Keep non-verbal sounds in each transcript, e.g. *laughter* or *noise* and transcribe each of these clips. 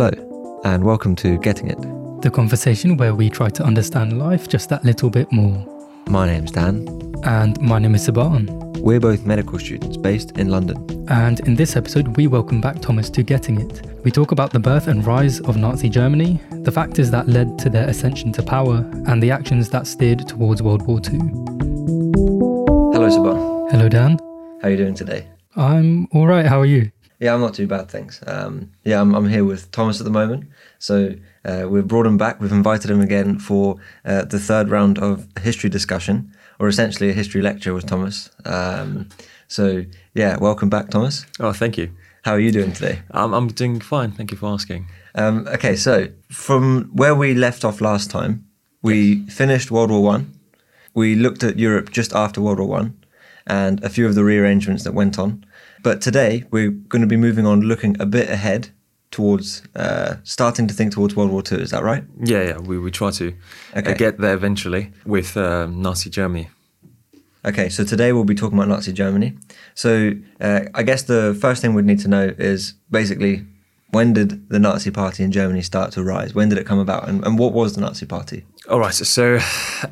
Hello, and welcome to Getting It. The conversation where we try to understand life just that little bit more. My name's Dan. And my name is Saban. We're both medical students based in London. And in this episode, we welcome back Thomas to Getting It. We talk about the birth and rise of Nazi Germany, the factors that led to their ascension to power, and the actions that steered towards World War II. Hello, Saban. Hello, Dan. How are you doing today? I'm all right. How are you? Yeah, I'm not too bad, thanks. Um, yeah, I'm, I'm here with Thomas at the moment. So uh, we've brought him back. We've invited him again for uh, the third round of history discussion, or essentially a history lecture with Thomas. Um, so yeah, welcome back, Thomas. Oh, thank you. How are you doing today? I'm, I'm doing fine. Thank you for asking. Um, okay, so from where we left off last time, we finished World War One. We looked at Europe just after World War One, and a few of the rearrangements that went on. But today we're going to be moving on, looking a bit ahead towards uh, starting to think towards World War II. Is that right? Yeah, yeah. We, we try to Okay. uh, get there eventually with uh, Nazi Germany. Okay, so today we'll be talking about Nazi Germany. So uh, I guess the first thing we'd need to know is basically when did the Nazi Party in Germany start to rise? When did it come about, and, and what was the Nazi Party? All right. So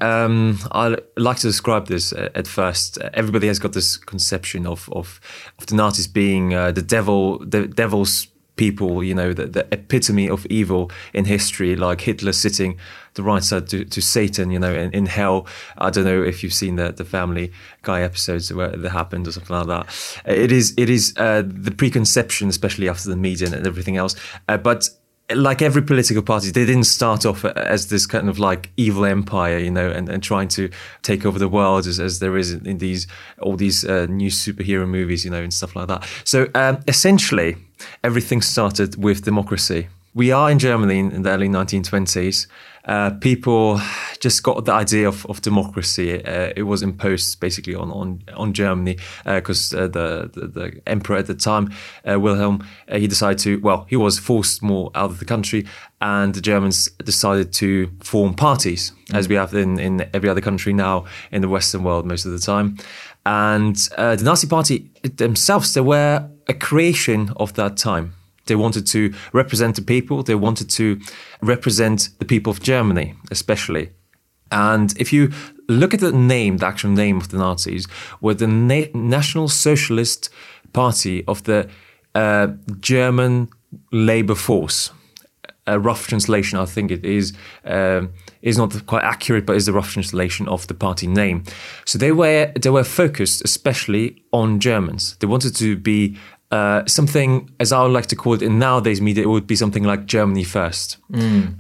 um, I like to describe this at first. Everybody has got this conception of of, of the Nazis being uh, the devil, the devil's people. You know, the, the epitome of evil in history, like Hitler sitting the right side to, to Satan. You know, in, in hell. I don't know if you've seen the the Family Guy episodes where that happened or something like that. It is it is uh, the preconception, especially after the media and everything else. Uh, but like every political party, they didn't start off as this kind of like evil empire, you know, and, and trying to take over the world as, as there is in these all these uh, new superhero movies, you know, and stuff like that. So um, essentially, everything started with democracy. We are in Germany in, the early 1920s. Uh, people just got the idea of, of democracy. Uh, it was imposed basically on on, on Germany because uh, the, the the emperor at the time, uh, Wilhelm, uh, he decided to well, he was forced more out of the country, and the Germans decided to form parties, as we have in in every other country now in the Western world most of the time. And uh, the Nazi Party themselves, they were a creation of that time. They wanted to represent the people. They wanted to represent the people of Germany, especially. And if you look at the name, the actual name of the Nazis, were the Na- National Socialist Party of the uh, German Labor Force. A rough translation, I think it is, um, is not quite accurate, but is the rough translation of the party name. So they were they were focused especially on Germans. They wanted to be uh, something, as I would like to call it in nowadays media, it would be something like Germany first.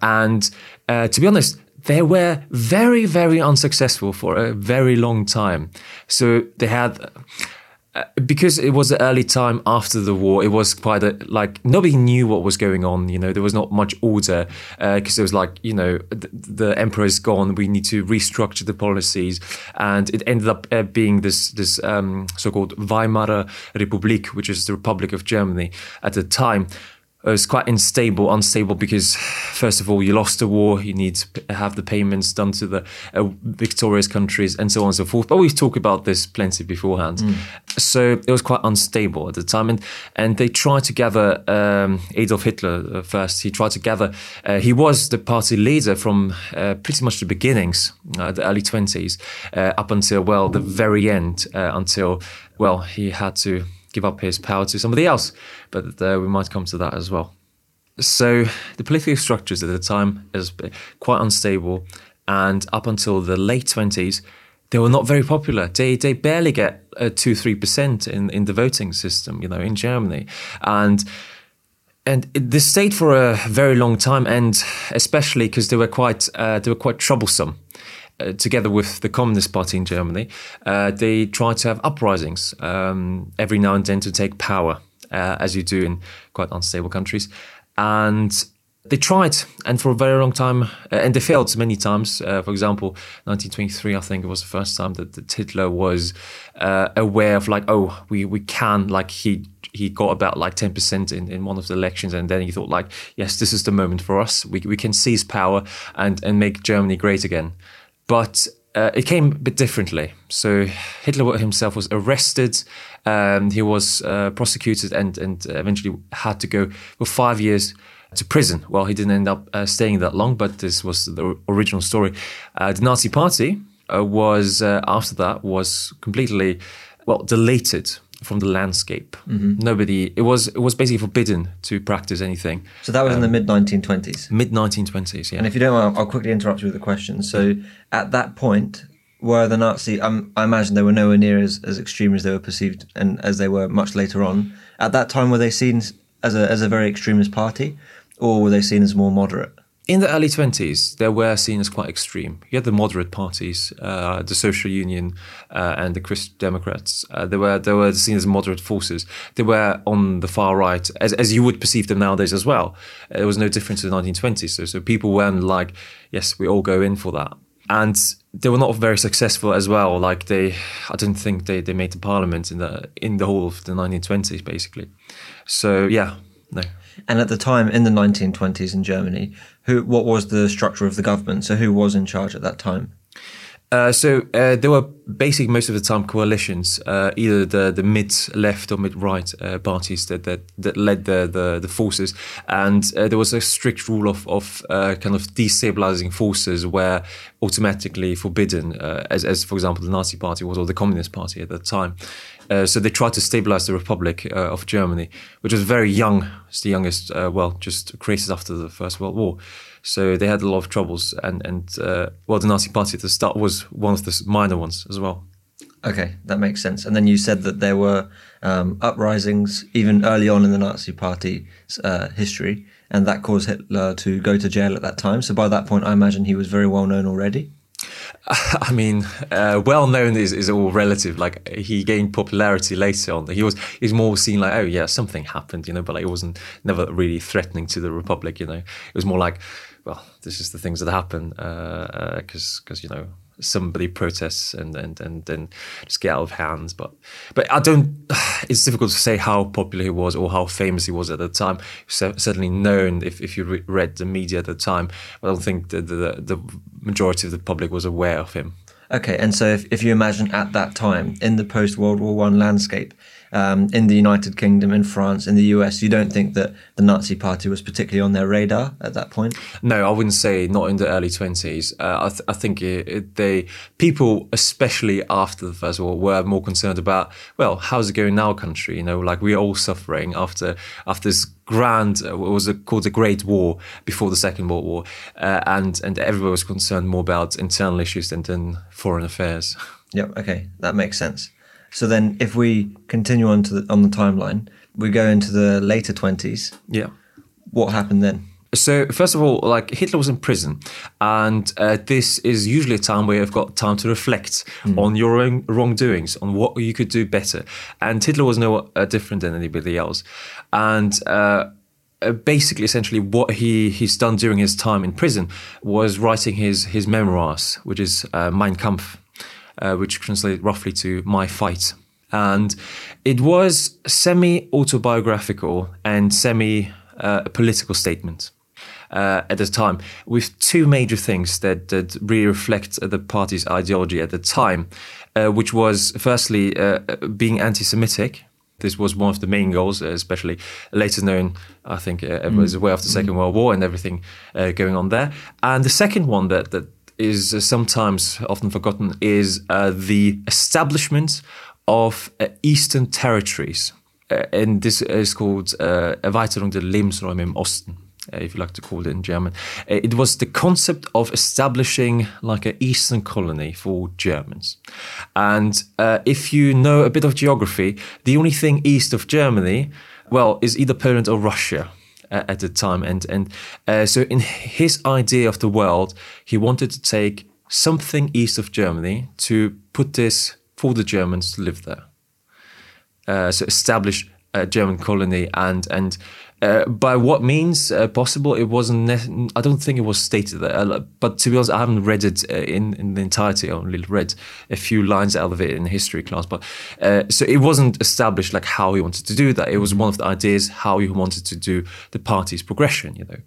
And uh, to be honest, they were very, very unsuccessful for a very long time. So they had. Uh, because it was the early time after the war, it was quite a like nobody knew what was going on. You know, there was not much order because it was like you know the, the emperor is gone. We need to restructure the policies, and it ended up uh, being this this um, so-called Weimar Republik, which is the Republic of Germany at the time. It was quite unstable, unstable because first of all you lost the war, you need to have the payments done to the uh, victorious countries and so on and so forth. But we've talked about this plenty beforehand. So it was quite unstable at the time, and and they tried to gather um, Adolf Hitler uh, first. He tried to gather. Uh, he was the party leader from uh, pretty much the beginnings, uh, the early twenties, uh, up until well the very end, uh, until well he had to give up his power to somebody else. But uh, we might come to that as well. So the political structures at the time is quite unstable, and up until the late twenties, they were not very popular. They they barely get uh, two three percent in in the voting system, you know, in Germany, and and this stayed for a very long time, and especially because they were quite uh, they were quite troublesome. Uh, together with the Communist Party in Germany, uh, they tried to have uprisings um, every now and then to take power, uh, as you do in quite unstable countries. And they tried, and for a very long time, uh, and they failed many times. Uh, for example, 1923, I think it was the first time that, that Hitler was uh, aware of like, oh, we we can like he he got about like 10% in, in one of the elections and then he thought like yes this is the moment for us we, we can seize power and and make germany great again but uh, it came a bit differently. So Hitler himself was arrested. Um, he was uh, prosecuted and and eventually had to go for five years to prison. Well, he didn't end up uh, staying that long, but this was the original story. Uh, the Nazi Party uh, was uh, after that was completely well deleted from the landscape. Mm-hmm. Nobody. It was it was basically forbidden to practice anything. So that was in the mid 1920s. Mid 1920s. Yeah. And if you don't mind, I'll quickly interrupt you with a question. So at that point, were the Nazi? Um, I imagine they were nowhere near as, as extreme as they were perceived, and as they were much later on. At that time, were they seen as a as a very extremist party, or were they seen as more moderate? In the early 20s, they were seen as quite extreme. You had the moderate parties, uh, the Social Union uh, and the Christian Democrats. Uh, they were they were seen as moderate forces. They were on the far right, as, as you would perceive them nowadays as well. There was no difference in the 1920s. So, so people weren't like, yes, we all go in for that. And they were not very successful as well. Like they, I don't think they, they made the parliament in the in the whole of the 1920s, basically. So yeah, no. And at the time, in the 1920s in Germany, who what was the structure of the government? So who was in charge at that time? Uh, so uh, there were basically most of the time coalitions, uh, either the, the mid left or mid right uh, parties that, that that led the the, the forces, and uh, there was a strict rule of of kind of destabilizing forces where automatically forbidden, as as for example the Nazi Party was or the Communist Party at that time. so they tried to stabilize the Republic of Germany, which was very young. It's the youngest, well, just created after the First World War. So they had a lot of troubles, and and uh, well, the Nazi Party at the start was one of the minor ones as well. Okay, that makes sense. And then you said that there were um, uprisings even early on in the Nazi Party's uh, history, and that caused Hitler to go to jail at that time. So by that point, I imagine he was very well known already. *laughs* I mean, uh, well known is, is all relative. Like he gained popularity later on. He was he's more seen like, oh yeah, something happened, you know, but like it wasn't never really threatening to the republic, you know. It was more like well, this is the things that happen because uh, because uh, you know somebody protests and and and then just get out of hands. But but I don't. *sighs* It's difficult to say how popular he was or how famous he was at the time. certainly known if, if you re- read the media at the time. I don't think the, the the majority of the public was aware of him. Okay, and so if, if you imagine at that time in the post World War One landscape, um, in the United Kingdom, in France, in the US, you don't think that the Nazi Party was particularly on their radar at that point? No, I wouldn't say not in the early 20s. Uh, I, th- I, think it, it, they people, especially after the First World War, were more concerned about, well, how's it going in our country? You know, like we're all suffering after after this grand uh, what was called the Great War before the Second World War, uh, and and everybody was concerned more about internal issues than, than foreign affairs. Yep. Okay, that makes sense. So then, if we continue on to the, on the timeline, we go into the later twenties. Yeah. What happened then? So first of all, like Hitler was in prison, and uh, this is usually a time where you've got time to reflect mm. on your own wrongdoings, on what you could do better. And Hitler was no uh, different than anybody else, and. Uh, basically, essentially, what he he's done during his time in prison was writing his his memoirs, which is uh, Mein Kampf, uh, which translates roughly to My Fight. And it was semi autobiographical and semi uh, political statement. Uh, at the time, with two major things that, that really reflect the party's ideology at the time, uh, which was firstly uh, being anti Semitic, this was one of the main goals, especially later known, I think, uh, mm. was aware of the Second mm. World War and everything uh, going on there. And the second one that, that is sometimes often forgotten is uh, the establishment of uh, Eastern territories. Uh, and this is called uh, Erweiterung der Lebensräume im Osten, uh, if you like to call it in German. Uh, it was the concept of establishing like an Eastern colony for Germans. And uh, if you know a bit of geography, the only thing east of Germany, well, is either Poland or Russia at the time. And and uh, so in his idea of the world, he wanted to take something east of Germany to put this for the Germans to live there. Uh, so establish a German colony and and uh, by what means uh, possible? It wasn't. Ne- I don't think it was stated there. Uh, but to be honest, I haven't read it uh, in in the entirety. I only read a few lines out of it in history class. But uh, so it wasn't established like how he wanted to do that. It was one of the ideas how he wanted to do the party's progression. You know,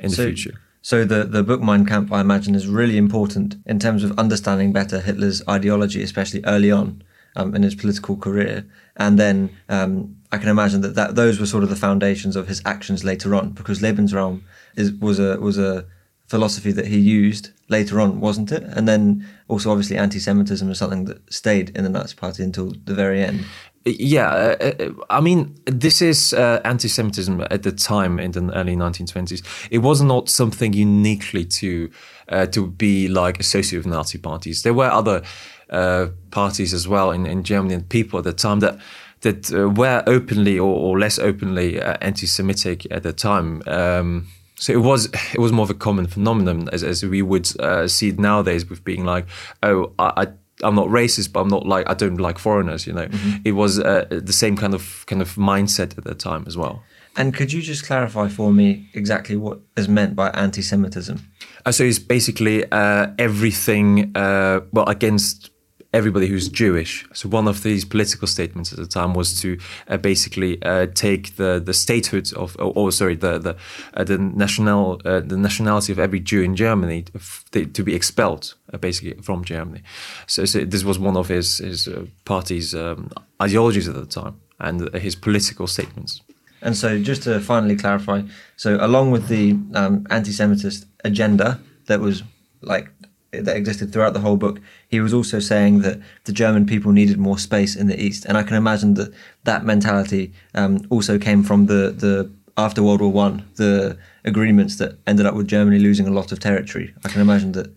in so, the future. So the the book Mein Kampf, I imagine, is really important in terms of understanding better Hitler's ideology, especially early on um, in his political career, and then um, I can imagine that, that those were sort of the foundations of his actions later on, because Lebensraum is, was a was a philosophy that he used later on, wasn't it? And then also obviously anti-Semitism is something that stayed in the Nazi Party until the very end. Yeah, uh, uh, I mean, this is uh, anti-Semitism at the time in the early 1920s. It was not something uniquely to uh, to be like associated with Nazi parties. There were other uh, parties as well in, in Germany and people at the time that that uh, were openly or, or less openly anti-Semitic at the time. Um, so it was it was more of a common phenomenon as, as we would see it nowadays with being like, oh, I, I I'm not racist, but I'm not like I don't like foreigners. You know, mm-hmm. it was uh, the same kind of kind of mindset at the time as well. And could you just clarify for me exactly what is meant by anti-Semitism? Uh, so it's basically uh, everything uh, well against everybody who's Jewish. So one of these political statements at the time was to uh, basically uh, take the the statehood of, or, or sorry, the the uh, the national uh, the nationality of every Jew in Germany to, to be expelled uh, basically from Germany. So, so, this was one of his his uh, party's um, ideologies at the time and his political statements. And so, just to finally clarify, so along with the um, anti-Semitist agenda that was like that existed throughout the whole book, he was also saying that the German people needed more space in the east, and I can imagine that that mentality um, also came from the the after World War One, the agreements that ended up with Germany losing a lot of territory. I can imagine that.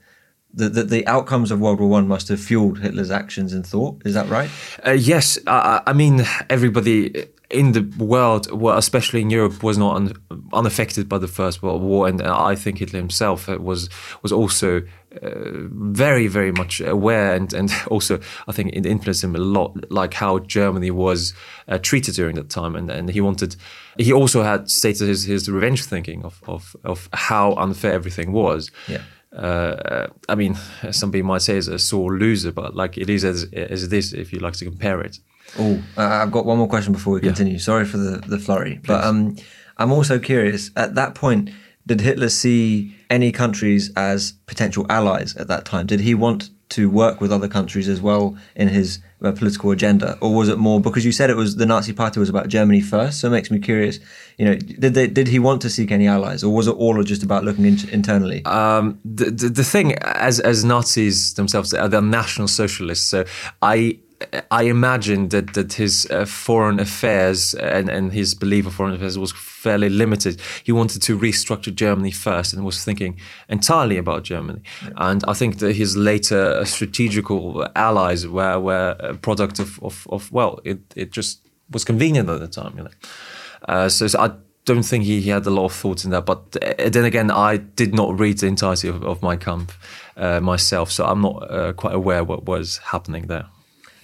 The, the, the outcomes of World War One must have fueled Hitler's actions and thought. Is that right? Uh, yes, I, I mean everybody in the world, especially in Europe, was not un, unaffected by the First World War, and I think Hitler himself uh, was was also uh, very, very much aware, and and *laughs* also I think it influenced him a lot, like how Germany was uh, treated during that time, and and he wanted, he also had stated his his revenge thinking of of of how unfair everything was. Yeah. Uh, I mean, some people might say it's a sore loser, but like it is as as it is if you like to compare it. Oh, I've got one more question before we continue. Yeah. Sorry for the, the flurry. Please. But um, I'm also curious at that point, did Hitler see any countries as potential allies at that time? Did he want to work with other countries as well in his uh, political agenda, or was it more because you said it was the Nazi Party was about Germany first? So it makes me curious. You know, did they, did he want to seek any allies, or was it all just about looking in, internally? Um, the, the, the thing, as as Nazis themselves, they're national socialists. So I I imagine that that his uh, foreign affairs and, and his belief of foreign affairs was fairly limited. He wanted to restructure Germany first and was thinking entirely about Germany. And I think that his later strategical allies were were a product of, of, of well, it, it just was convenient at the time, you know. Uh, so, so, I don't think he, he, had a lot of thoughts in that. But uh, then again, I did not read the entirety of, of Mein Kampf uh, myself, so I'm not uh, quite aware what was happening there.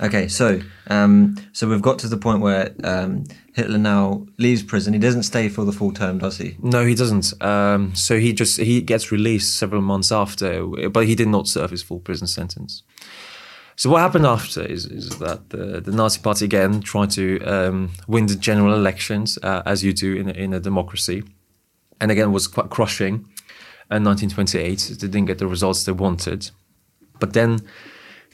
Okay, so um, so we've got to the point where um, Hitler now leaves prison. He doesn't stay for the full term, does he? No, he doesn't. Um, so he just he gets released several months after, but he did not serve his full prison sentence. So what happened after is, is that the, the, Nazi Party again tried to um, win the general elections uh, as you do in a, in a democracy, and again was quite crushing. In 1928, they didn't get the results they wanted, but then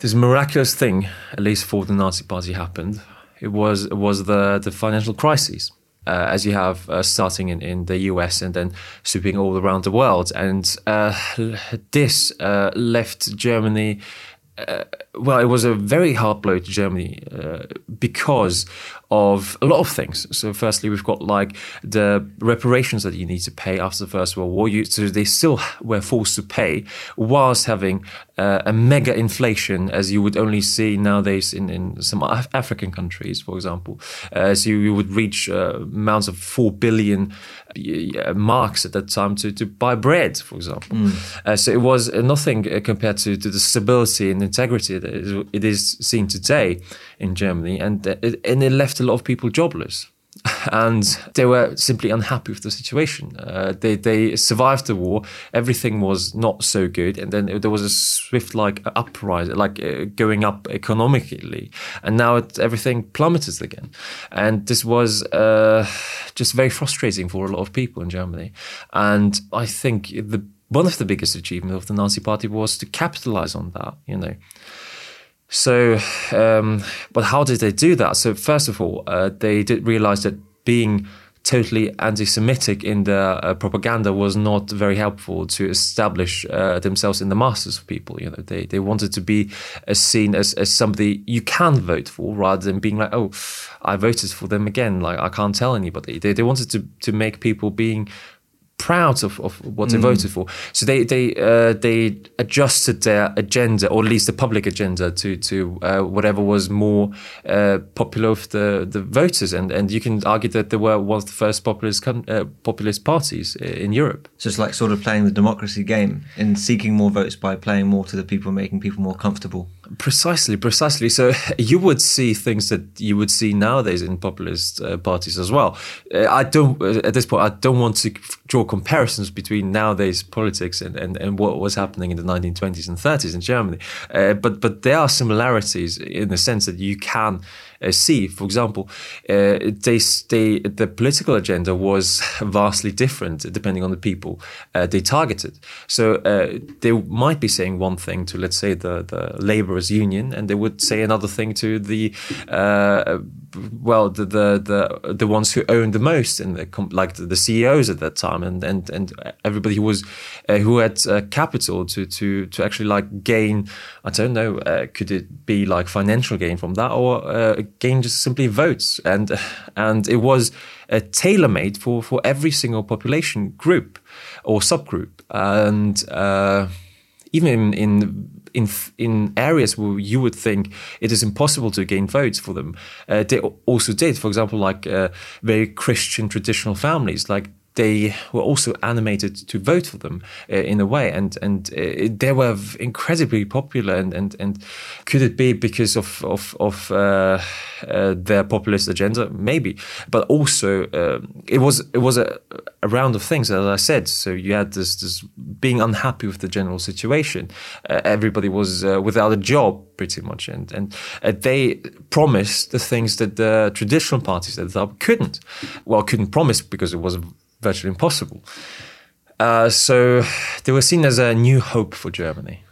this miraculous thing, at least for the Nazi Party, happened. It was it was the the financial crisis, uh, as you have uh, starting in, in the US and then sweeping all around the world, and uh, this uh, left Germany uh, well, it was a very hard blow to Germany uh, because of a lot of things. So, firstly, we've got like the reparations that you need to pay after the First World War. You, so they still were forced to pay whilst having uh, a mega inflation, as you would only see nowadays in, in some Af- African countries, for example. Uh, so you, would reach uh, amounts of four billion uh, marks at that time to, to buy bread, for example. Mm. so it was nothing compared to, to the stability and integrity that it is seen today in Germany, and it, and it left a lot of people jobless. *laughs* And they were simply unhappy with the situation. Uh, they they survived the war. Everything was not so good, and then there was a swift like uprising, like uh, going up economically, and now it, everything plummeted again. And this was uh, just very frustrating for a lot of people in Germany. And I think the one of the biggest achievements of the Nazi Party was to capitalize on that. You know, So, um, but how did they do that? So, first of all, uh, they did realize that being totally anti-Semitic in their uh, propaganda was not very helpful to establish uh, themselves in the masses of people. You know, they they wanted to be as seen as, as somebody you can vote for, rather than being like, oh, I voted for them again. Like I can't tell anybody. They they wanted to to make people being proud of, of what they mm. voted for. So they they uh, they adjusted their agenda, or at least the public agenda, to to uh, whatever was more uh, popular with the, the voters. And and you can argue that they were one of the first populist uh, populist parties in Europe. So it's like sort of playing the democracy game in seeking more votes by playing more to the people, making people more comfortable. Precisely, precisely. So *laughs* you would see things that you would see nowadays in populist uh, parties as well. Uh, I don't, uh, at this point, I don't want to draw comparisons between nowadays politics and, and, and what was happening in the 1920s and 30s in Germany. Uh, but but there are similarities in the sense that you can see. For example, uh, they, they, the political agenda was *laughs* vastly different depending on the people uh, they targeted. So they might be saying one thing to, let's say, the, the laborers' union, and they would say another thing to the well, the, the the the ones who owned the most, and the, like the, the, CEOs at that time, and and and everybody who was uh, who had uh, capital to to to actually like gain. I don't know. Uh, could it be like financial gain from that, or gain just simply votes? And and it was tailor made for for every single population group or subgroup, and uh, even in, in in in areas where you would think it is impossible to gain votes for them, uh, they also did. For example, like uh, very Christian traditional families, like they were also animated to vote for them uh, in a way, and and uh, they were incredibly popular. And, and and could it be because of of of uh, uh their populist agenda? Maybe, but also uh, it was it was a, a, round of things, as I said. So you had this this being unhappy with the general situation. Uh, everybody was without a job, pretty much, and and they promised the things that the traditional parties at the couldn't. Well, couldn't promise because it was virtually impossible. Uh, so they were seen as a new hope for Germany.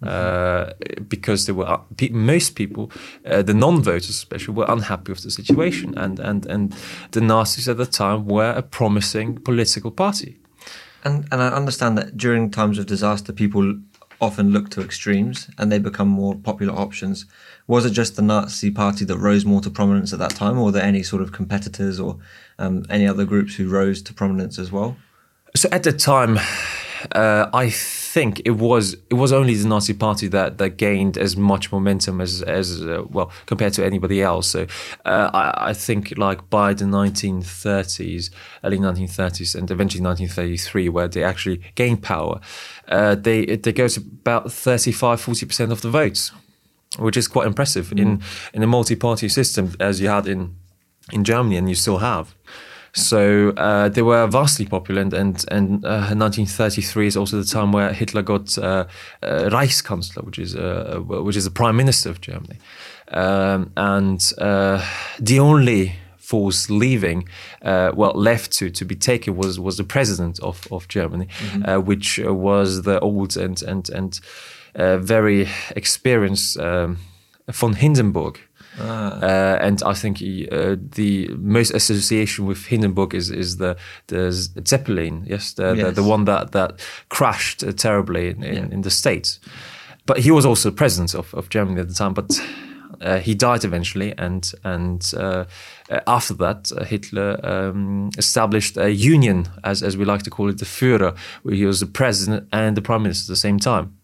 Uh, because there were uh, most people, uh, the non-voters especially, were unhappy with the situation, and and and the Nazis at the time were a promising political party. And and I understand that during times of disaster, people often look to extremes, and they become more popular options. Was it just the Nazi Party that rose more to prominence at that time, or were there any sort of competitors or um, any other groups who rose to prominence as well? So at the time, uh, I think it was it was only the Nazi Party that that gained as much momentum as as uh, well compared to anybody else. So uh, I, I, think like by the 1930s, early 1930s, and eventually 1933, where they actually gained power, uh, they they go to about 35, 40 percent of the votes which is quite impressive mm. in in a multi-party system as you had in in Germany and you still have. So uh, they were vastly popular, and and, and uh, 1933 is also the time where Hitler got uh, uh Reichskanzler, which is uh, which is the prime minister of Germany, um, and uh, the only force leaving, well, left to to be taken was was the president of of Germany, mm-hmm. which was the old and and and very experienced um, von Hindenburg. Ah. Uh, and I think he, uh, the most association with Hindenburg is is the the Zeppelin, yes, the yes. the, the, one that that crashed uh, terribly in, in, yeah. in, the states. But he was also president of, of Germany at the time. But uh, he died eventually, and and uh, after that, uh, Hitler um, established a union, as as we like to call it, the Führer, where he was the president and the prime minister at the same time.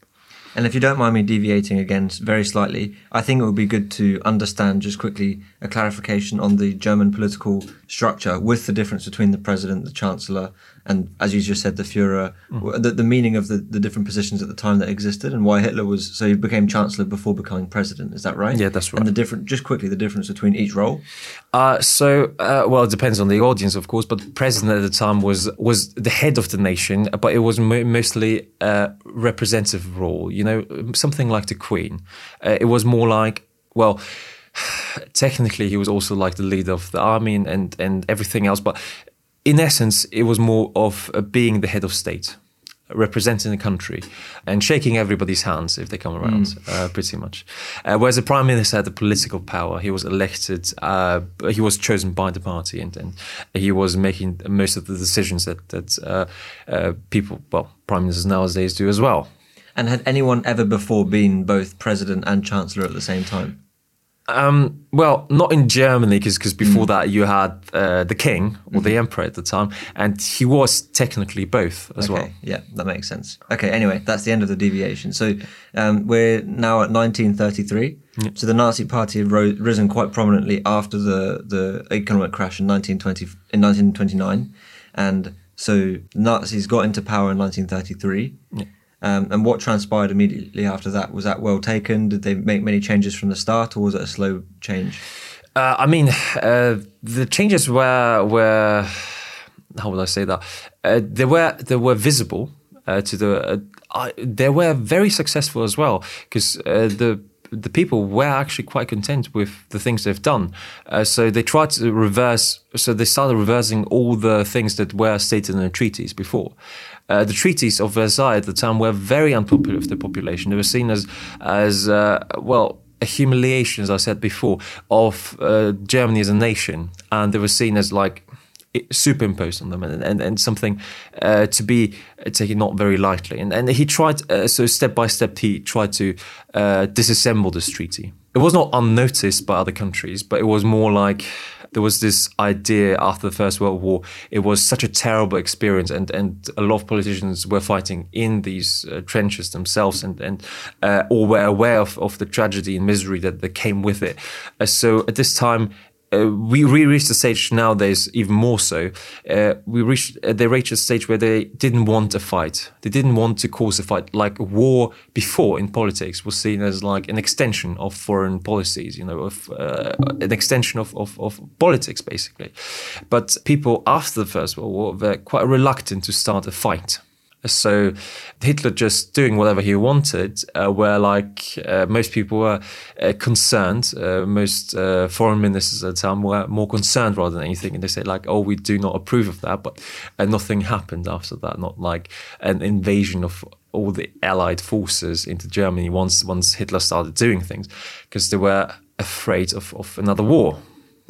And if you don't mind me deviating again very slightly, I think it would be good to understand just quickly a clarification on the German political structure with the difference between the president, the chancellor, and as you just said, the Führer, mm. the, the meaning of the, the different positions at the time that existed and why Hitler was, so he became chancellor before becoming president. Is that right? Yeah, that's right. And the different, just quickly, the difference between each role? Uh, so, uh, well, it depends on the audience, of course, but president at the time was, was the head of the nation, but it was mo- mostly a representative role, you know, something like the Queen. Uh, it was more like, well, *sighs* technically he was also like the leader of the army and, and, and everything else, but in essence, it was more of uh, being the head of state. representing the country and shaking everybody's hands if they come around, mm. uh, pretty much. Uh, whereas the prime minister had the political power. He was elected, uh, he was chosen by the party, and, and, he was making most of the decisions that that uh, uh, people, well, prime ministers nowadays do as well. And had anyone ever before been both president and chancellor at the same time? Um, well, not in Germany, because before mm. that you had uh, the king or mm. the mm-hmm. emperor at the time, and he was technically both as okay. well. Yeah, that makes sense. Okay, anyway, that's the end of the deviation. So um, we're now at 1933. Yeah. So the Nazi Party had ro- risen quite prominently after the, the economic crash in 1920 in 1929, and so Nazis got into power in 1933. Yeah. Um, and what transpired immediately after that? Was that well taken? Did they make many changes from the start, or was it a slow change? Uh, I mean, uh, the changes were were how would I say that? Uh, they were they were visible uh, to the. Uh, they were very successful as well because uh, the the people were actually quite content with the things they've done. Uh, so they tried to reverse. So they started reversing all the things that were stated in the treaties before. Uh, the treaties of Versailles at the time were very unpopular with the population. They were seen as, as uh, well, a humiliation, as I said before, of uh, Germany as a nation, and they were seen as like superimposed on them and, and, and something uh, to be taken not very lightly. And, and he tried, uh, so step by step, he tried to uh, disassemble this treaty. It was not unnoticed by other countries, but it was more like there was this idea after the First World War. It was such a terrible experience, and, and a lot of politicians were fighting in these uh, trenches themselves, and and uh, or were aware of, of the tragedy and misery that, that came with it. Uh, so at this time, uh, we re reached the stage nowadays even more so. Uh, we reached uh, they reached a stage where they didn't want a fight. They didn't want to cause a fight. Like war before in politics was seen as like an extension of foreign policies. You know, of uh, an extension of, of, of politics basically. But people after the First World War were quite reluctant to start a fight. So Hitler just doing whatever he wanted, uh, where like uh, most people were uh, concerned, uh, most uh, foreign ministers at the time were more concerned rather than anything, and they said like, "Oh, we do not approve of that," but uh, nothing happened after that. Not like an invasion of all the Allied forces into Germany once once Hitler started doing things, because they were afraid of, of another war.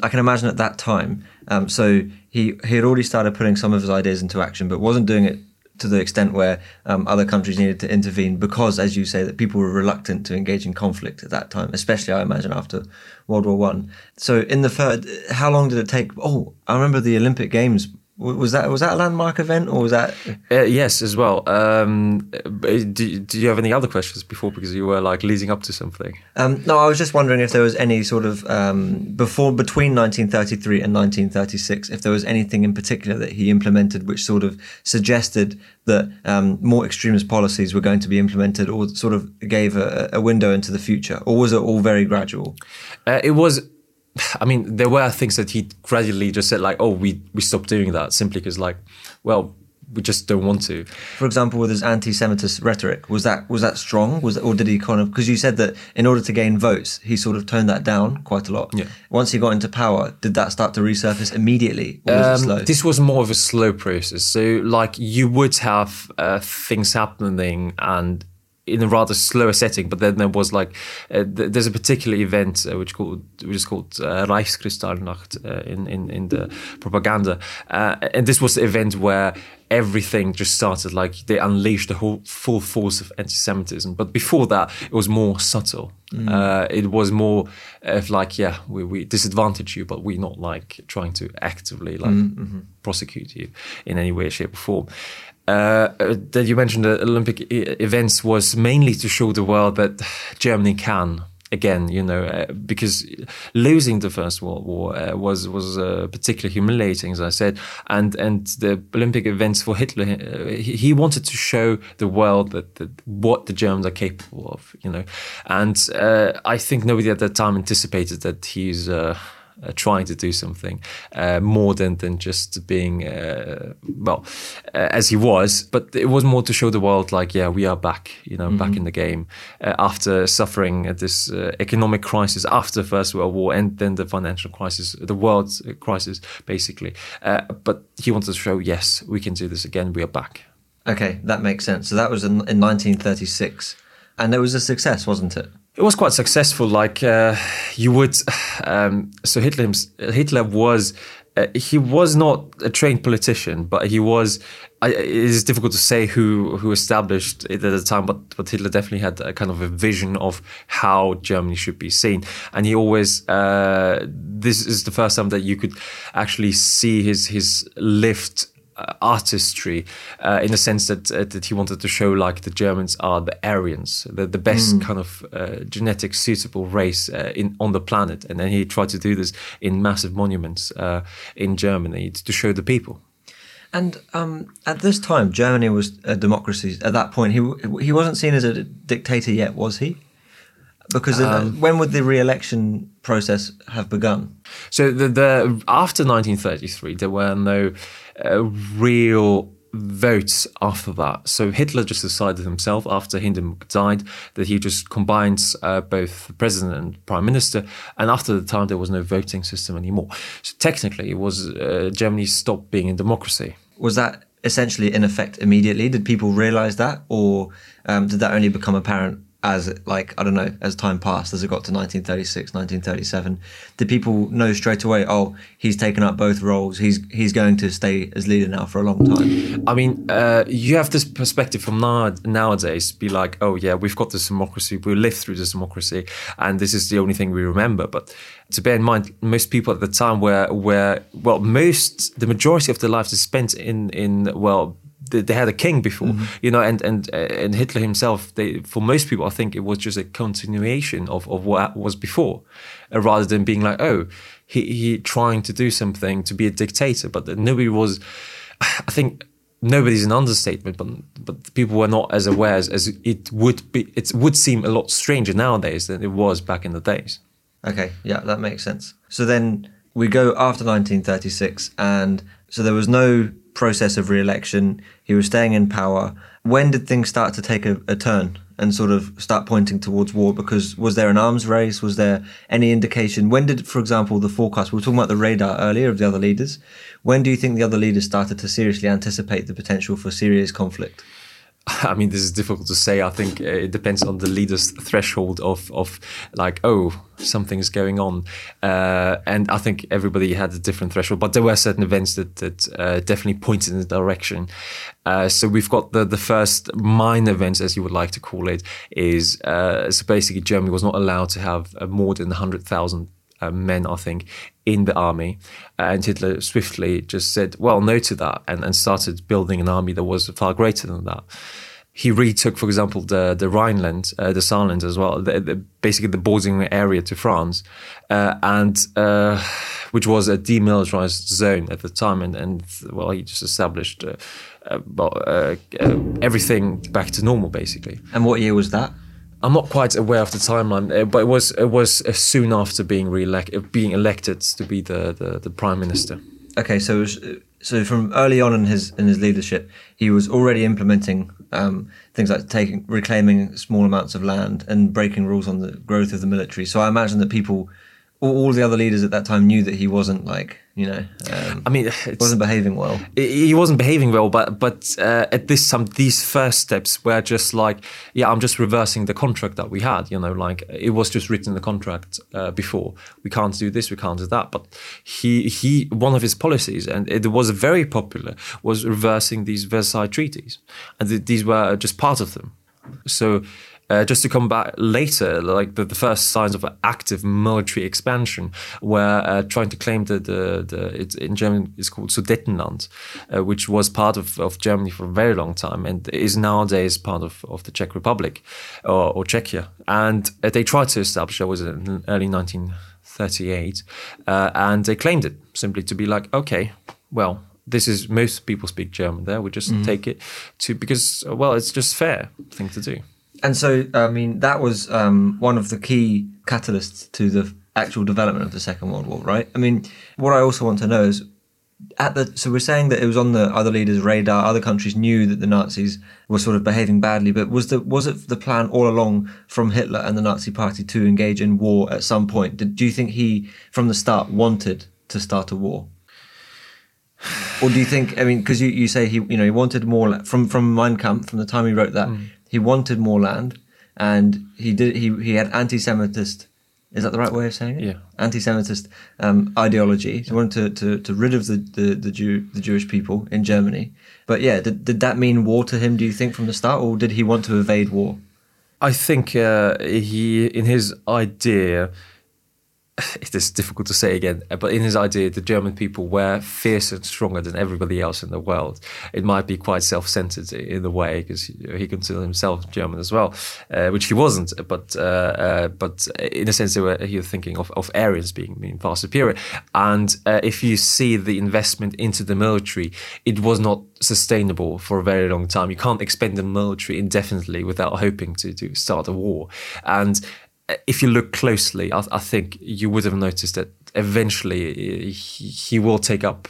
I can imagine at that time. Um, so he he had already started putting some of his ideas into action, but wasn't doing it to the extent where um, other countries needed to intervene because, as you say, that people were reluctant to engage in conflict at that time, especially I imagine after World War One. So, in the third, how long did it take? Oh, I remember the Olympic Games was that was that a landmark event or was that? Uh, yes, as well. Um, do, do you have any other questions before because you were like leading up to something? Um, no, I was just wondering if there was any sort of um, before between 1933 and 1936, if there was anything in particular that he implemented which sort of suggested that um, more extremist policies were going to be implemented, or sort of gave a, a window into the future, or was it all very gradual? Uh, it was *sighs* I mean, there were things that he gradually just said, like, "Oh, we we stopped doing that simply because, like, well, we just don't want to." For example, with his anti-Semitist rhetoric, was that was that strong? Was or did he kind of because you said that in order to gain votes, he sort of toned that down quite a lot. Yeah. Once he got into power, did that start to resurface immediately, or was um, it slow? This was more of a slow process. So, like, you would have uh, things happening and in a rather slower setting. But then there was like uh, th- there's a particular event uh, which called which is called uh, Reichskristallnacht uh, in, in in the propaganda, uh, and this was the event where everything just started like they unleashed the whole full force of anti-Semitism. But before that, it was more subtle. Mm. Uh, it was more of like, yeah, we, we disadvantage you, but we're not like trying to actively like mm-hmm. prosecute you in any way, shape, or form uh, that you mentioned the Olympic events was mainly to show the world that Germany can again, you know, uh, because losing the First World War uh, was was uh, particularly humiliating, as I said, and and the Olympic events for Hitler, uh, he, wanted to show the world that, that, what the Germans are capable of, you know, and uh, I think nobody at that time anticipated that he's uh, trying to do something uh, more than than just being uh, well uh, as he was but it was more to show the world like yeah we are back you know mm-hmm. back in the game uh, after suffering this uh, economic crisis after the first world war and then the financial crisis the world crisis basically but he wanted to show yes we can do this again we are back Okay, that makes sense. So that was in, in 1936, and it was a success, wasn't it? It was quite successful. Like uh, you would, um, so Hitler Hitler was uh, he was not a trained politician, but he was. Uh, it is difficult to say who who established it at the time, but but Hitler definitely had a kind of a vision of how Germany should be seen, and he always. Uh, this is the first time that you could actually see his his lift artistry uh, in the sense that uh, that he wanted to show like the Germans are the Aryans, the, the best mm. kind of uh, genetic suitable race uh, in on the planet, and then he tried to do this in massive monuments uh, in Germany to show the people. And um, at this time, Germany was a democracy. At that point, he he wasn't seen as a dictator yet, was he? Because um, when would the re-election process have begun? So the, the after 1933, there were no uh, real votes after that. So Hitler just decided himself after Hindenburg died that he just combines uh, both the president and prime minister. And after the time, there was no voting system anymore. So technically, it was uh, Germany stopped being a democracy. Was that essentially in effect immediately? Did people realize that, or um, did that only become apparent as like I don't know as time passed as it got to 1936 1937 did people know straight away oh he's taken up both roles he's he's going to stay as leader now for a long time? I mean uh, you have this perspective from now, nowadays be like oh yeah we've got this democracy we live through this democracy and this is the only thing we remember. But to bear in mind most people at the time were were well most the majority of their lives is spent in in well they had a king before, mm-hmm. you know, and and and Hitler himself. They, for most people, I think it was just a continuation of, of what was before, uh, rather than being like, oh, he he trying to do something to be a dictator. But nobody was. *sighs* I think nobody's an understatement, but but people were not as aware as, as it would be. It would seem a lot stranger nowadays than it was back in the days. Okay, yeah, that makes sense. So then we go after 1936, and so there was no process of re-election. He was staying in power. When did things start to take a, a, turn and sort of start pointing towards war? Because was there an arms race? Was there any indication? When did, for example, the forecast? We were talking about the radar earlier of the other leaders. When do you think the other leaders started to seriously anticipate the potential for serious conflict? *laughs* I mean, this is difficult to say. I think uh, it depends on the leader's threshold of of like, oh, something's going on, uh, and I think everybody had a different threshold. But there were certain events that that uh, definitely pointed in the direction. Uh, so we've got the the first mine events, as you would like to call it, is uh, so basically Germany was not allowed to have uh, more than hundred thousand uh, men, I think, in the army. and Hitler swiftly just said, well, no to that, and, and started building an army that was far greater than that. He retook, for example, the the Rhineland, uh, the Saarland as well, the, the, basically the bordering area to France, uh, and uh, which was a demilitarized zone at the time, and, and well, he just established uh, uh, everything back to normal, basically. And what year was that? I'm not quite aware of the timeline, uh, but it was it was uh, soon after being re-elected, uh, being elected to be the, the, the prime minister. Okay, so was, so from early on in his in his leadership, he was already implementing um, things like taking reclaiming small amounts of land and breaking rules on the growth of the military. So I imagine that people all the other leaders at that time knew that he wasn't like you know. Um, I mean, it wasn't behaving well. He wasn't behaving well, but but uh, at this some these first steps were just like, yeah, I'm just reversing the contract that we had. You know, like it was just written in the contract uh, before. We can't do this, we can't do that. But he he one of his policies, and it was very popular, was reversing these Versailles treaties, and th- these were just part of them. So uh, just to come back later, like the, the, first signs of active military expansion, were uh, trying to claim the, the, the it's in German it's called Sudetenland, uh, which was part of, of Germany for a very long time and is nowadays part of, of the Czech Republic or, or Czechia. And uh, they tried to establish that was in early 1938, uh, and they claimed it simply to be like, okay, well, this is most people speak German there. We just mm. take it to because well, it's just fair thing to do. And so, I mean, that was um, one of the key catalysts to the actual development of the Second World War, right? I mean, what I also want to know is at the so we're saying that it was on the other leaders' radar. Other countries knew that the Nazis were sort of behaving badly, but was the was it the plan all along from Hitler and the Nazi Party to engage in war at some point? Did, do you think he, from the start, wanted to start a war? or do you think? I mean, because you, you say he you know he wanted more from from Mein Kampf from the time he wrote that he wanted more land, and he did he he had anti-Semitist. Is that the right way of saying it? Yeah. Anti-Semitist um, ideology. He wanted to, to, to rid of the, the, the Jew the Jewish people in Germany. But yeah, did, did that mean war to him? Do you think from the start, or did he want to evade war? I think uh, he, in his idea, *sighs* it is difficult to say again, but in his idea, the German people were fiercer and stronger than everybody else in the world. It might be quite self-centered in a way because he, considered himself German as well, uh, which he wasn't. But uh, uh, but in a sense, were, he was thinking of, of Aryans being, being far superior. And if you see the investment into the military, it was not sustainable for a very long time. You can't expend the military indefinitely without hoping to, to start a war. And if you look closely, I, I, think you would have noticed that eventually he, he, will take up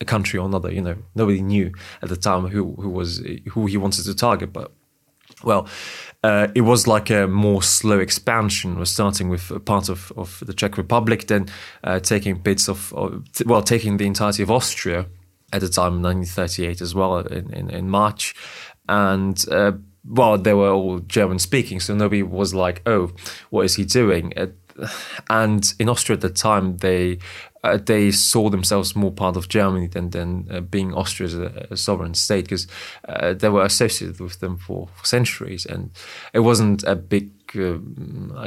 a country or another. You know, nobody knew at the time who who was who he wanted to target, but well, uh, it was like a more slow expansion. Was starting with a part of, of the Czech Republic, then uh, taking bits of, of, well, taking the entirety of Austria at the time, 1938 as well in in, in March, and. Uh, well, they were all German speaking, so nobody was like, "Oh, what is he doing?" And in Austria at the time, they uh, they saw themselves more part of Germany than than uh, being Austria as a, a sovereign state because uh, they were associated with them for, for, centuries, and it wasn't a big uh,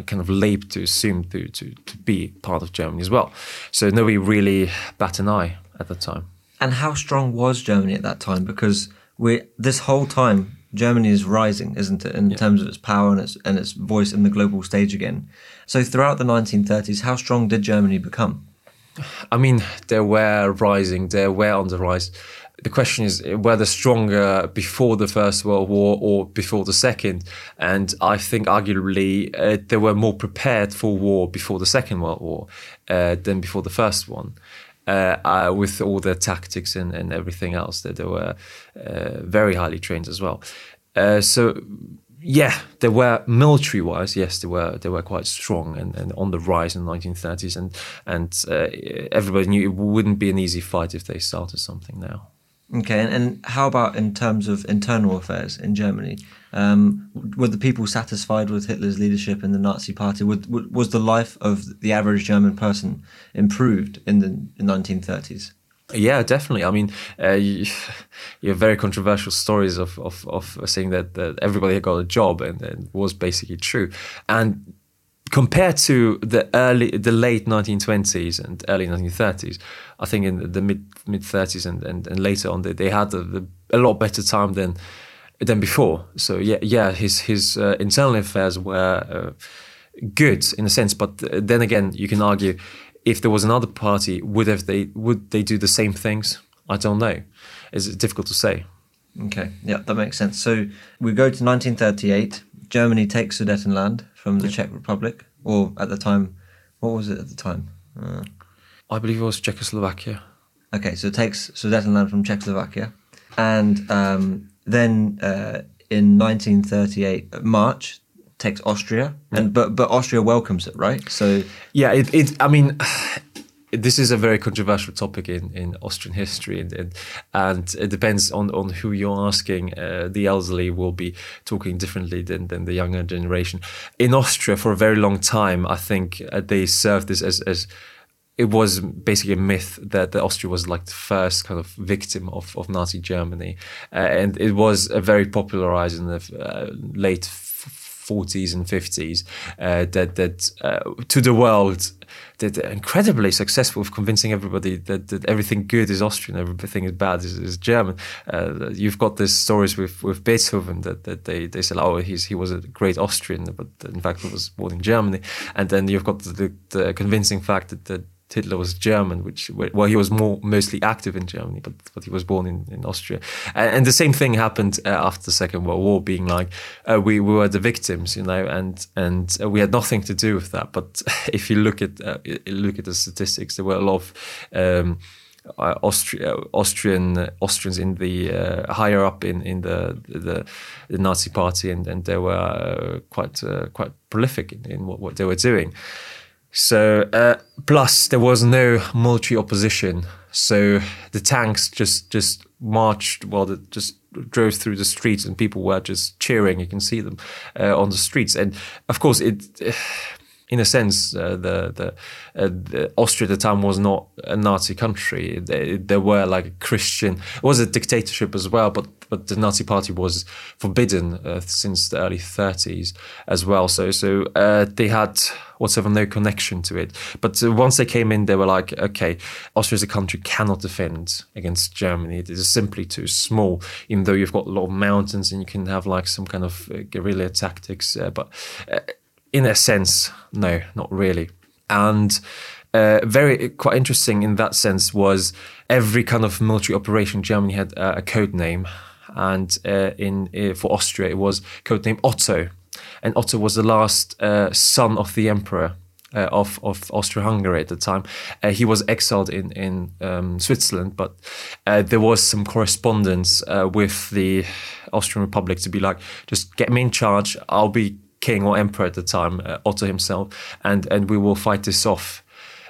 kind of leap to assume to, to to be part of Germany as well. So nobody really bat an eye at the time. And how strong was Germany at that time? Because we this whole time Germany is rising, isn't it, in yeah. terms of its power and its and its voice in the global stage again. So throughout the 1930s, how strong did Germany become? I mean, they were rising, they were on the rise. The question is whether stronger before the First World War or before the Second. And I think arguably uh, they were more prepared for war before the Second World War uh, than before the first one uh, uh, with all the tactics and, and everything else that they were uh, very highly trained as well. Uh, so yeah, they were military wise. Yes, they were they were quite strong and, and on the rise in the 1930s, and and uh, everybody knew it wouldn't be an easy fight if they started something now. Okay, and, and how about in terms of internal affairs in Germany? Um, were the people satisfied with Hitler's leadership in the Nazi Party? Would, would, was the life of the average German person improved in the in 1930s? Yeah, definitely. I mean, uh, you, *laughs* you, have very controversial stories of, of, of saying that, that everybody had got a job, and, and was basically true. And compared to the early, the late 1920s and early 1930s, I think in the mid mid 30s and, and, and later on, they, they had a, a lot better time than than before. So yeah, yeah, his his uh, internal affairs were uh, good in a sense, but then again, you can argue if there was another party, would have they would they do the same things? I don't know. It's difficult to say. Okay, yeah, that makes sense. So we go to 1938. Germany takes Sudetenland from the yeah. Czech Republic, or at the time, what was it at the time? Uh, I believe it was Czechoslovakia. Okay, so it takes Sudetenland from Czechoslovakia, and um, then uh, in 1938 March takes Austria, and but but Austria welcomes it, right? So yeah, it, it I mean. *sighs* This is a very controversial topic in, in Austrian history, and, and, and it depends on, on who you're asking. Uh, the elderly will be talking differently than, than the younger generation. In Austria, for a very long time, I think uh, they served this as, as it was basically a myth that, Austria was like the first kind of victim of, of Nazi Germany. Uh, and it was uh, very popularized in the uh, late 40s and 50s uh, that, that uh, to the world that incredibly successful with convincing everybody that, that everything good is Austrian, everything is bad is, is German. Uh, you've got these stories with, with Beethoven that, that they, they said, oh, he's, he was a great Austrian, but in fact he was born in Germany. And then you've got the, the convincing fact that, that Hitler was German, which well he was more mostly active in Germany, but but he was born in, in Austria, and, and the same thing happened uh, after the Second World War, being like uh, we, we were the victims, you know, and and uh, we had nothing to do with that. But *laughs* if you look at uh, look at the statistics, there were a lot of um, uh, Austria, Austrian uh, Austrians in the higher up in in the the, the Nazi party, and, and they were quite quite prolific in, in what, what they were doing. So, uh, plus there was no military opposition. So the tanks just just marched, well, they just drove through the streets, and people were just cheering. You can see them uh, on the streets, and of course it. In a sense, uh, the the, uh, the, Austria at the time was not a Nazi country. There were like Christian. It was a dictatorship as well, but but the Nazi Party was forbidden uh, since the early 30s as well. So so uh, they had whatsoever no connection to it. But uh, once they came in, they were like, okay, Austria as a country cannot defend against Germany. It is simply too small. Even though you've got a lot of mountains and you can have like some kind of uh, guerrilla tactics, but in a sense, no, not really. And uh, very quite interesting in that sense was every kind of military operation. Germany had uh, a code name, and uh, in uh, for Austria it was code name Otto, and Otto was the last uh, son of the emperor. Uh, of of Austria-Hungary at the time, he was exiled in in um, Switzerland, but there was some correspondence with the Austrian Republic to be like, just get me in charge. I'll be king or emperor at the time, uh, Otto himself, and and we will fight this off.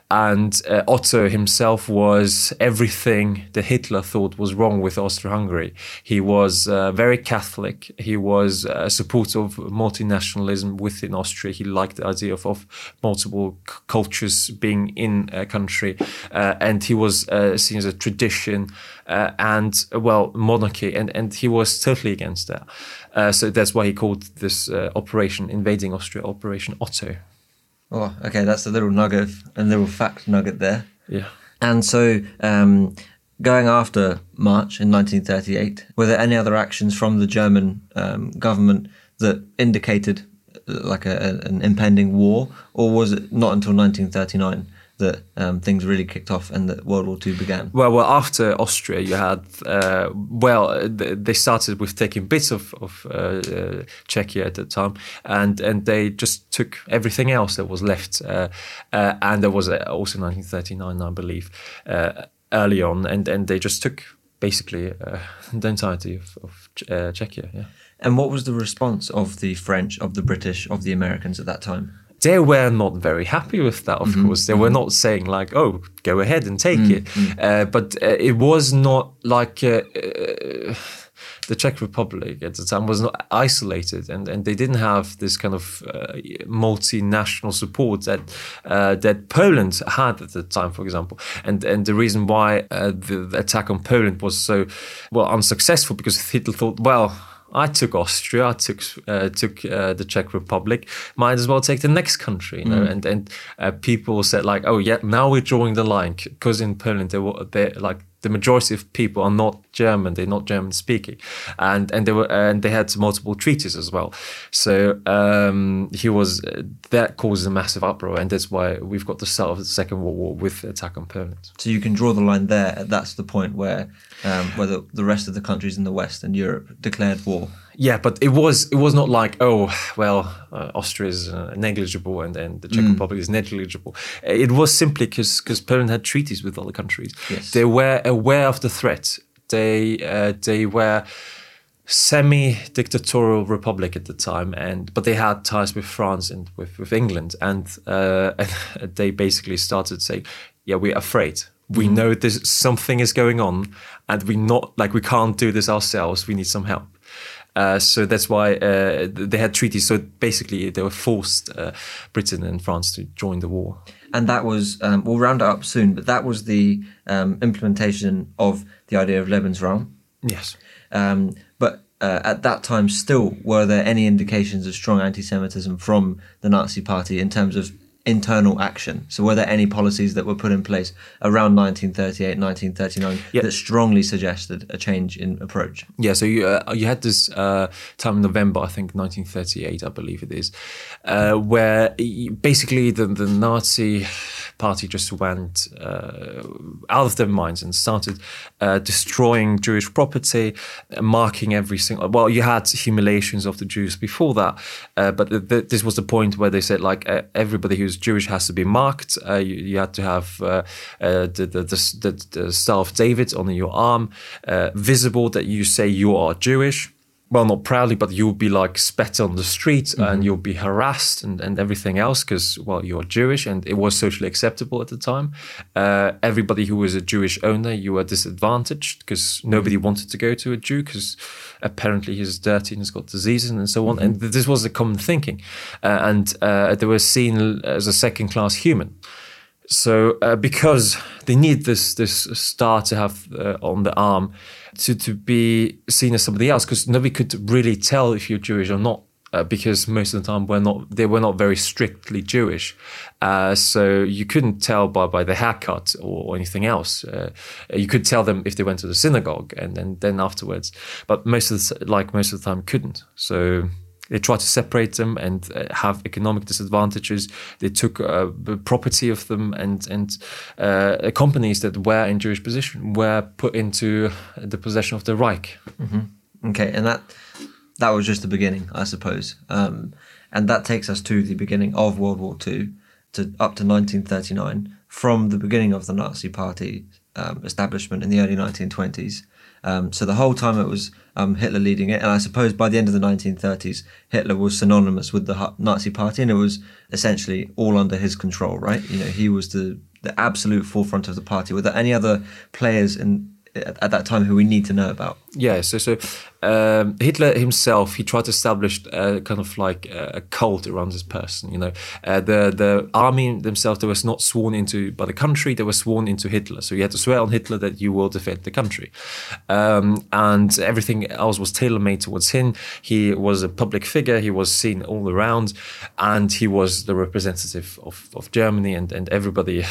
And uh, Otto himself was everything that Hitler thought was wrong with Austria-Hungary. He was uh, very Catholic. He was a uh, supporter of multinationalism within Austria. He liked the idea of, of multiple c- cultures being in a country, uh, and he was uh, seen as a tradition and well monarchy, and and he was totally against that. Uh, so that's why he called this uh, operation invading Austria Operation Otto. Oh, okay, that's a little nugget, a little fact nugget there. Yeah. And so, um, going after March in 1938, were there any other actions from the German um, government that indicated uh, like a, an impending war, or was it not until 1939? That um, things really kicked off and that World War II began? Well, well, after Austria, you had uh, well, they started with taking bits of, of uh, uh, Czechia at the time, and and they just took everything else that was left, uh, uh, and there was uh, also 1939, I believe, early on, and and they just took basically *laughs* the entirety of, of Czechia. Yeah. And what was the response of the French, of the British, of the Americans at that time? They were not very happy with that, of mm-hmm. course. They were mm-hmm. not saying, like, oh, go ahead and take mm-hmm. it. Uh, but uh, it was not like. Uh, uh, the Czech Republic at the time was not isolated, and, and they didn't have this kind of uh, multinational support that uh, that Poland had at the time, for example. And and the reason why uh, the, the, attack on Poland was so well unsuccessful because Hitler thought, well, I took Austria, I took uh, took uh, the Czech Republic. Might as well take the next country, you know. Mm. And and uh, people said like, oh yeah, now we're drawing the line because in Poland they were they like the majority of people are not German; they're not German speaking, and and they were and they had multiple treaties as well. So um, he was that causes a massive uproar, and that's why we've got the start of the Second World War with the attack on Poland. So you can draw the line there. That's the point where um, where the, the rest of the countries in the West and Europe declared war. Yeah, but it was it was not like oh well uh, Austria is uh, negligible and, and the Czech mm. Republic is negligible. It was simply because because Poland had treaties with other countries. Yes. They were aware of the threat. They uh, they were semi-dictatorial republic at the time, and but they had ties with France and with, with England, and, uh, *laughs* and they basically started saying, "Yeah, we're afraid. We mm. know this something is going on, and we not like we can't do this ourselves. We need some help." Uh, so that's why uh, they had treaties. So basically, they were forced uh, Britain and France to join the war. And that was um, we'll round it up soon, but that was the um, implementation of the idea of Lebensraum. Yes. Um, but uh, at that time, still, were there any indications of strong anti-Semitism from the Nazi Party in terms of internal action. So, were there any policies that were put in place around 1938, 1939 yep. that strongly suggested a change in approach? Yeah, so you, uh, you had this uh, time in November, I think 1938, I believe it is, uh, where basically the, the Nazi party just went uh, out of their minds and started uh, destroying Jewish property, marking every single. Well, you had humiliations of the Jews before that, uh, but this was the point where they said like everybody who's Jewish has to be marked. Uh, you, you, had to have uh, uh, the, the, the, the, Star of David on your arm, visible that you say you are Jewish. Well, not proudly, but you'll be like spat on the street mm-hmm. and you'll be harassed and, and everything else because, well, you're Jewish and it was socially acceptable at the time. Uh, everybody who was a Jewish owner, you were disadvantaged because nobody mm-hmm. wanted to go to a Jew because apparently he's dirty and he's got diseases and so on. Mm-hmm. And this was the common thinking. Uh, and uh, they were seen as a second class human. So uh, because they need this this star to have uh, on the arm to to be seen as somebody else, because nobody could really tell if you're Jewish or not. Uh, because most of the time we're not they were not very strictly Jewish, uh, so you couldn't tell by, by the haircut or, or anything else. Uh, you could tell them if they went to the synagogue and then then afterwards, but most of the like most of the time couldn't. So they tried to separate them and uh, have economic disadvantages. They took uh, the property of them, and and uh, companies that were in Jewish position were put into the possession of the Reich. Mm-hmm. Okay, and that that was just the beginning, I suppose. Um, and that takes us to the beginning of World War II, to up to 1939, from the beginning of the Nazi Party um, establishment in the early 1920s. Um, so the whole time it was um, Hitler leading it, and I suppose by the end of the 1930s, Hitler was synonymous with the Nazi Party, and it was essentially all under his control. Right? You know, he was the the absolute forefront of the party. Were there any other players in at, at that time who we need to know about? Yeah, so so um, Hitler himself he tried to establish a kind of like a cult around this person. You know, uh, the the army themselves they was not sworn into by the country; they were sworn into Hitler. So you had to swear on Hitler that you will defend the country, um, and everything else was tailor made towards him. He was a public figure; he was seen all around, and he was the representative of, of Germany, and and everybody.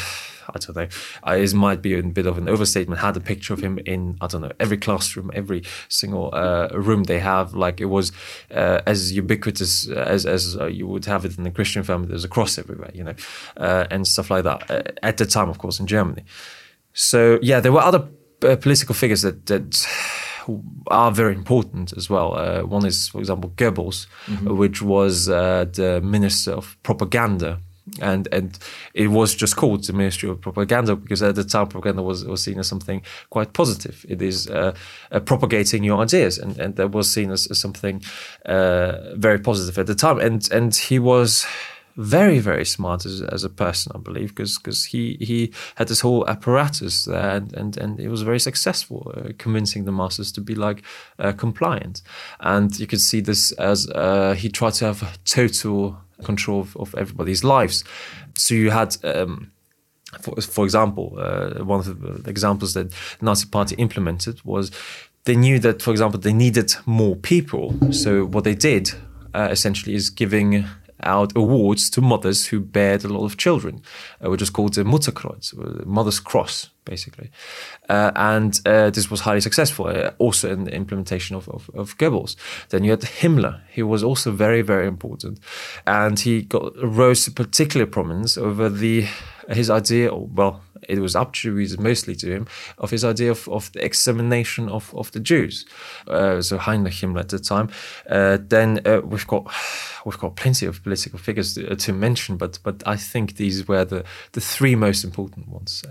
I don't know, uh, it might be a bit of an overstatement, had a picture of him in, I don't know, every classroom, every single uh, room they have. Like it was uh, as ubiquitous as, as uh, you would have it in the Christian family. There's a cross everywhere, you know, uh, and stuff like that. Uh, at the time, of course, in Germany. So, yeah, there were other political figures that, that are very important as well. Uh, one is, for example, Goebbels, mm-hmm. which was uh, the minister of propaganda and and it was just called the Ministry of Propaganda because at the time propaganda was, was seen as something quite positive. It is uh, uh, propagating your ideas, and, and that was seen as, as something uh, very positive at the time. And and he was very very smart as, as a person, I believe, because because he he had this whole apparatus there, and and, and it was very successful, uh, convincing the masses to be like uh, compliant. And you could see this as uh, he tried to have total control of, of everybody's lives. So you had. Um, for, for example, uh, one of the examples that Nazi Party implemented was they knew that, for example, they needed more people. So what they did uh, essentially is giving out awards to mothers who bared a lot of children, uh, which is called the Mutterkreuz, uh, Mother's Cross, basically. Uh, and uh, this was highly successful, uh, also in the implementation of, of, of, Goebbels. Then you had Himmler. He was also very, very important. And he got rose to particular prominence over the his idea, well, it was attributed mostly to him, of his idea of, of the extermination of, of the Jews. Uh, so Heinrich Himmler at the time. Uh, then uh, we've got we've got plenty of political figures to, to, mention, but but I think these were the the three most important ones.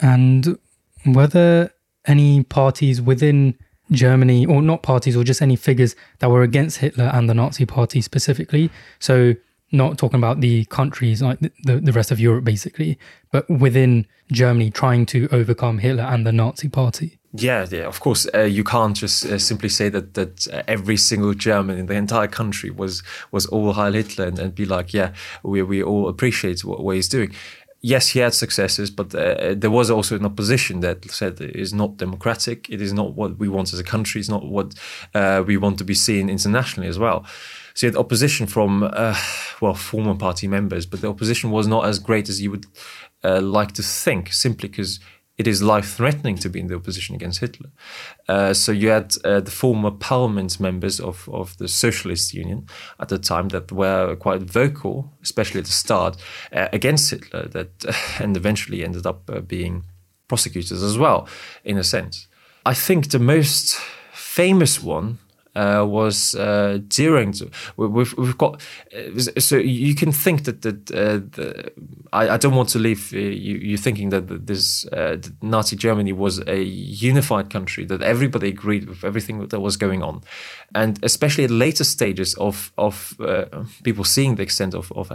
And were there any parties within Germany, or not parties, or just any figures that were against Hitler and the Nazi Party specifically? So not talking about the countries like the, the rest of Europe basically, but within Germany trying to overcome Hitler and the Nazi party. Yeah, yeah, of course. Uh, you can't just uh, simply say that that uh, every single German in the entire country was was all Heil Hitler and, and be like, yeah, we we all appreciate what, what he's doing. Yes, he had successes, but uh, there was also an opposition that said it is not democratic. It is not what we want as a country. It's not what uh, we want to be seen internationally as well. So you had opposition from, uh, well, former party members, but the opposition was not as great as you would uh, like to think, simply because it is life threatening to be in the opposition against Hitler. Uh, so you had uh, the former parliament members of, of the Socialist Union at the time that were quite vocal, especially at the start, uh, against Hitler, that *laughs* and eventually ended up uh, being prosecutors as well, in a sense. I think the most famous one uh, was uh, during. We've, we've got uh, so you can think that that uh, the, I, I, don't want to leave uh, you, you thinking that this uh, Nazi Germany was a unified country that everybody agreed with everything that was going on, and especially at later stages of of people seeing the extent of, of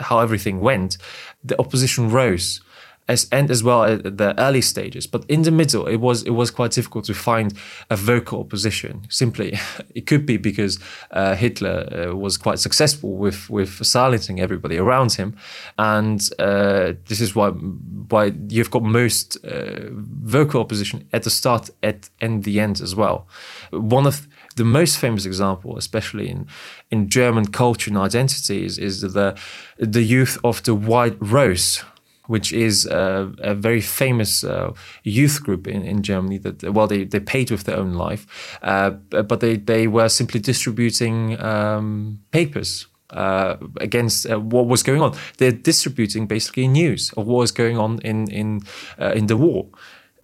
how everything went, the opposition rose as and as well at the early stages. But in the middle, it was it was quite difficult to find a vocal opposition. Simply, *laughs* it could be because uh, Hitler uh, was quite successful with with silencing everybody around him, and uh, this is why why you've got most uh, vocal opposition at the start at and the end as well. One of the most famous example, especially in, in German culture and identity, is, is the the youth of the White Rose, which is a, a very famous uh, youth group in, in Germany that, well, they, they paid with their own life, uh, but they, they were simply distributing um, papers. Uh, against uh, what was going on, they're distributing basically news of what was going on in in uh, in the war,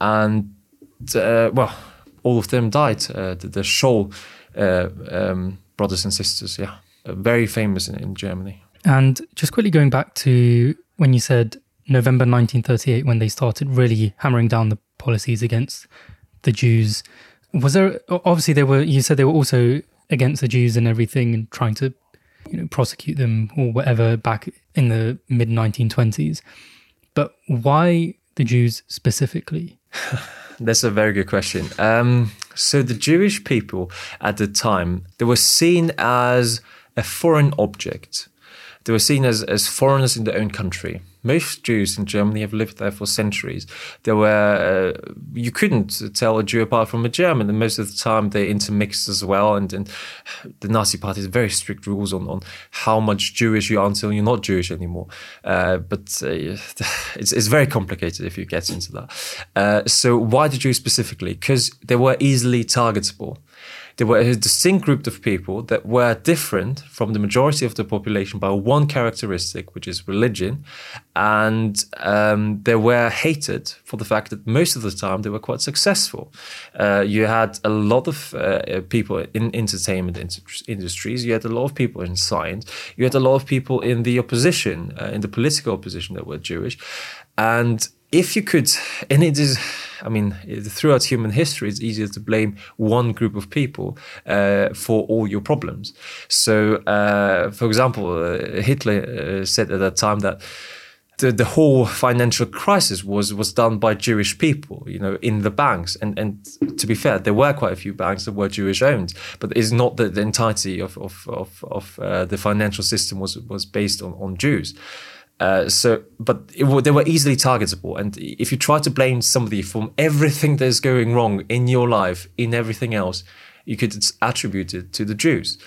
and uh, well, all of them died. the, the Scholl um, brothers and sisters, yeah, very famous in, in Germany. And just quickly going back to when you said November 1938 when they started really hammering down the policies against the Jews. Was there obviously they were you said they were also against the Jews and everything and trying to you know prosecute them or whatever back in the mid 1920s. But why the Jews specifically? *laughs* That's a very good question. Um, so the Jewish people at the time they were seen as a foreign object. They were seen as, as foreigners in their own country most Jews in Germany have lived there for centuries. There were uh, you couldn't tell a Jew apart from a German, and most of the time they intermixed as well. And, and the Nazi Party has very strict rules on, on how much Jewish you are until you're not Jewish anymore. Uh, but uh, *laughs* it's, it's very complicated if you get into that. Uh, so why the Jews specifically? Because they were easily targetable. They were a distinct group of people that were different from the majority of the population by one characteristic, which is religion. And um, they were hated for the fact that most of the time they were quite successful. Uh, you had a lot of uh, people in entertainment industries, you had a lot of people in science, you had a lot of people in the opposition, uh, in the political opposition that were Jewish. And if you could, and it is, I mean, throughout human history, it's easier to blame one group of people uh, for all your problems. So, uh, for example, uh, Hitler uh, said at that time that. The, the whole financial crisis was was done by Jewish people, you know, in the banks. And and to be fair, there were quite a few banks that were Jewish owned, but it's not that the entirety of of of, of uh, the financial system was was based on on Jews. Uh, so, but it, they were easily targetable. And if you try to blame somebody from everything that's going wrong in your life, in everything else, you could attribute it to the Jews.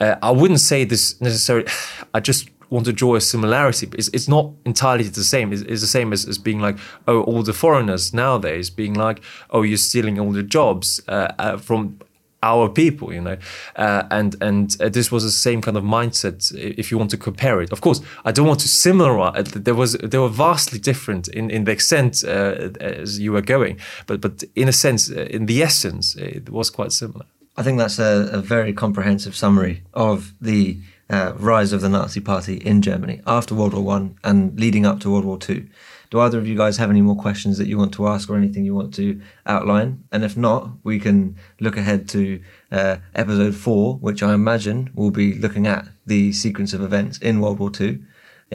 Uh, I wouldn't say this necessarily. *sighs* I just want to draw a similarity, it's, it's not entirely the same. It's, it's the same as, as being like, oh, all the foreigners nowadays being like, oh, you're stealing all the jobs uh, uh, from our people, you know, uh, and and uh, this was the same kind of mindset. If you want to compare it, of course, I don't want to similar. There was they were vastly different in in the extent uh, as you were going, but but in a sense, uh, in the essence, it was quite similar. I think that's a, a very comprehensive summary of the uh, rise of the Nazi Party in Germany after World War One and leading up to World War Two. Do either of you guys have any more questions that you want to ask or anything you want to outline? And if not, we can look ahead to uh, episode four, which I imagine will be looking at the sequence of events in World War II.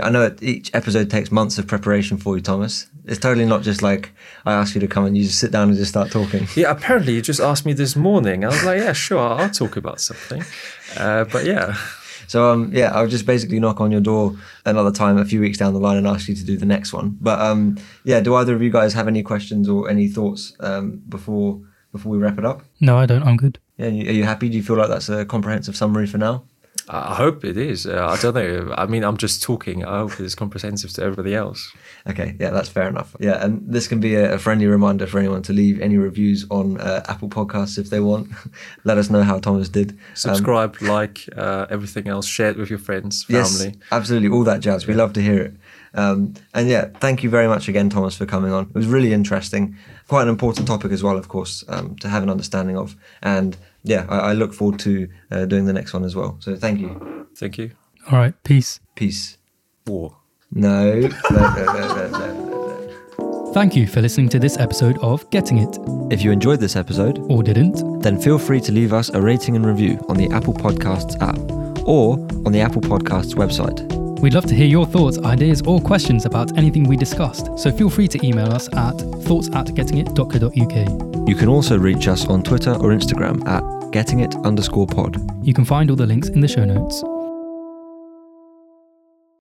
I know each episode takes months of preparation for you, Thomas. It's totally not just like I ask you to come and you just sit down and just start talking. Yeah, apparently you just asked me this morning. I was like, yeah, sure, I'll talk about something. Uh, but yeah. So um, yeah, I'll just basically knock on your door another time a few weeks down the line and ask you to do the next one. But um, yeah, do either of you guys have any questions or any thoughts um, before before we wrap it up? No, I don't. I'm good. Yeah, are you happy? Do you feel like that's a comprehensive summary for now? I hope it is. Uh, I don't know. I mean, I'm just talking. I hope it's comprehensive to everybody else. Okay, yeah, that's fair enough. Yeah, and this can be a, friendly reminder for anyone to leave any reviews on uh, Apple Podcasts if they want. *laughs* Let us know how Thomas did. Subscribe, um, like, uh, everything else. Share it with your friends, family. Yes, absolutely, all that jazz. We love to hear it. Um, and yeah, thank you very much again, Thomas, for coming on. It was really interesting. Quite an important topic as well, of course, um, to have an understanding of. And yeah, I, I look forward to uh, doing the next one as well. So thank you. Thank you. All right, peace. Peace. War. *laughs* No. no, no, no, no, no. Thank you for listening to this episode of Getting It, If you enjoyed this episode, or didn't. then feel free to leave us a rating and review on the Apple Podcasts app or on the Apple Podcasts website. We'd love to hear your thoughts, ideas, or questions about anything we discussed. So feel free to email us at thoughts at gettingit.co.uk. You can also reach us on Twitter or Instagram at gettingit underscore pod. You can find all the links in the show notes.